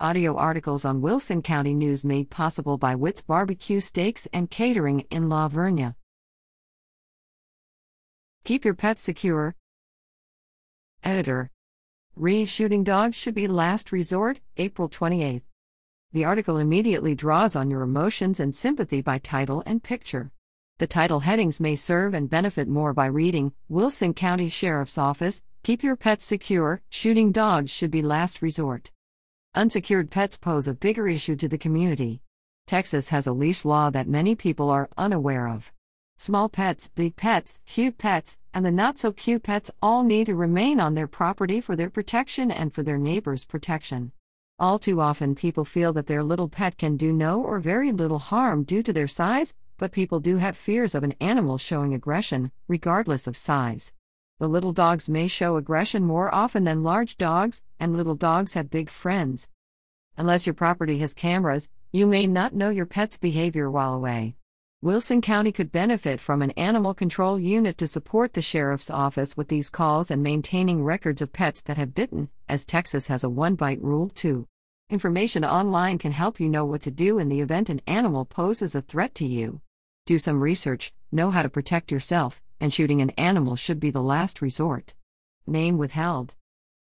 Audio articles on Wilson County News made possible by Witt's Barbecue Steaks and Catering in La Vernia. Keep your pets secure. Editor. Re shooting dogs should be last resort, April 28. The article immediately draws on your emotions and sympathy by title and picture. The title headings may serve and benefit more by reading Wilson County Sheriff's Office Keep Your Pets Secure, Shooting Dogs Should Be Last Resort. Unsecured pets pose a bigger issue to the community. Texas has a leash law that many people are unaware of. Small pets, big pets, cute pets, and the not so cute pets all need to remain on their property for their protection and for their neighbors' protection. All too often, people feel that their little pet can do no or very little harm due to their size, but people do have fears of an animal showing aggression, regardless of size. The little dogs may show aggression more often than large dogs, and little dogs have big friends. Unless your property has cameras, you may not know your pet's behavior while away. Wilson County could benefit from an animal control unit to support the sheriff's office with these calls and maintaining records of pets that have bitten, as Texas has a one bite rule too. Information online can help you know what to do in the event an animal poses a threat to you. Do some research, know how to protect yourself, and shooting an animal should be the last resort. Name withheld.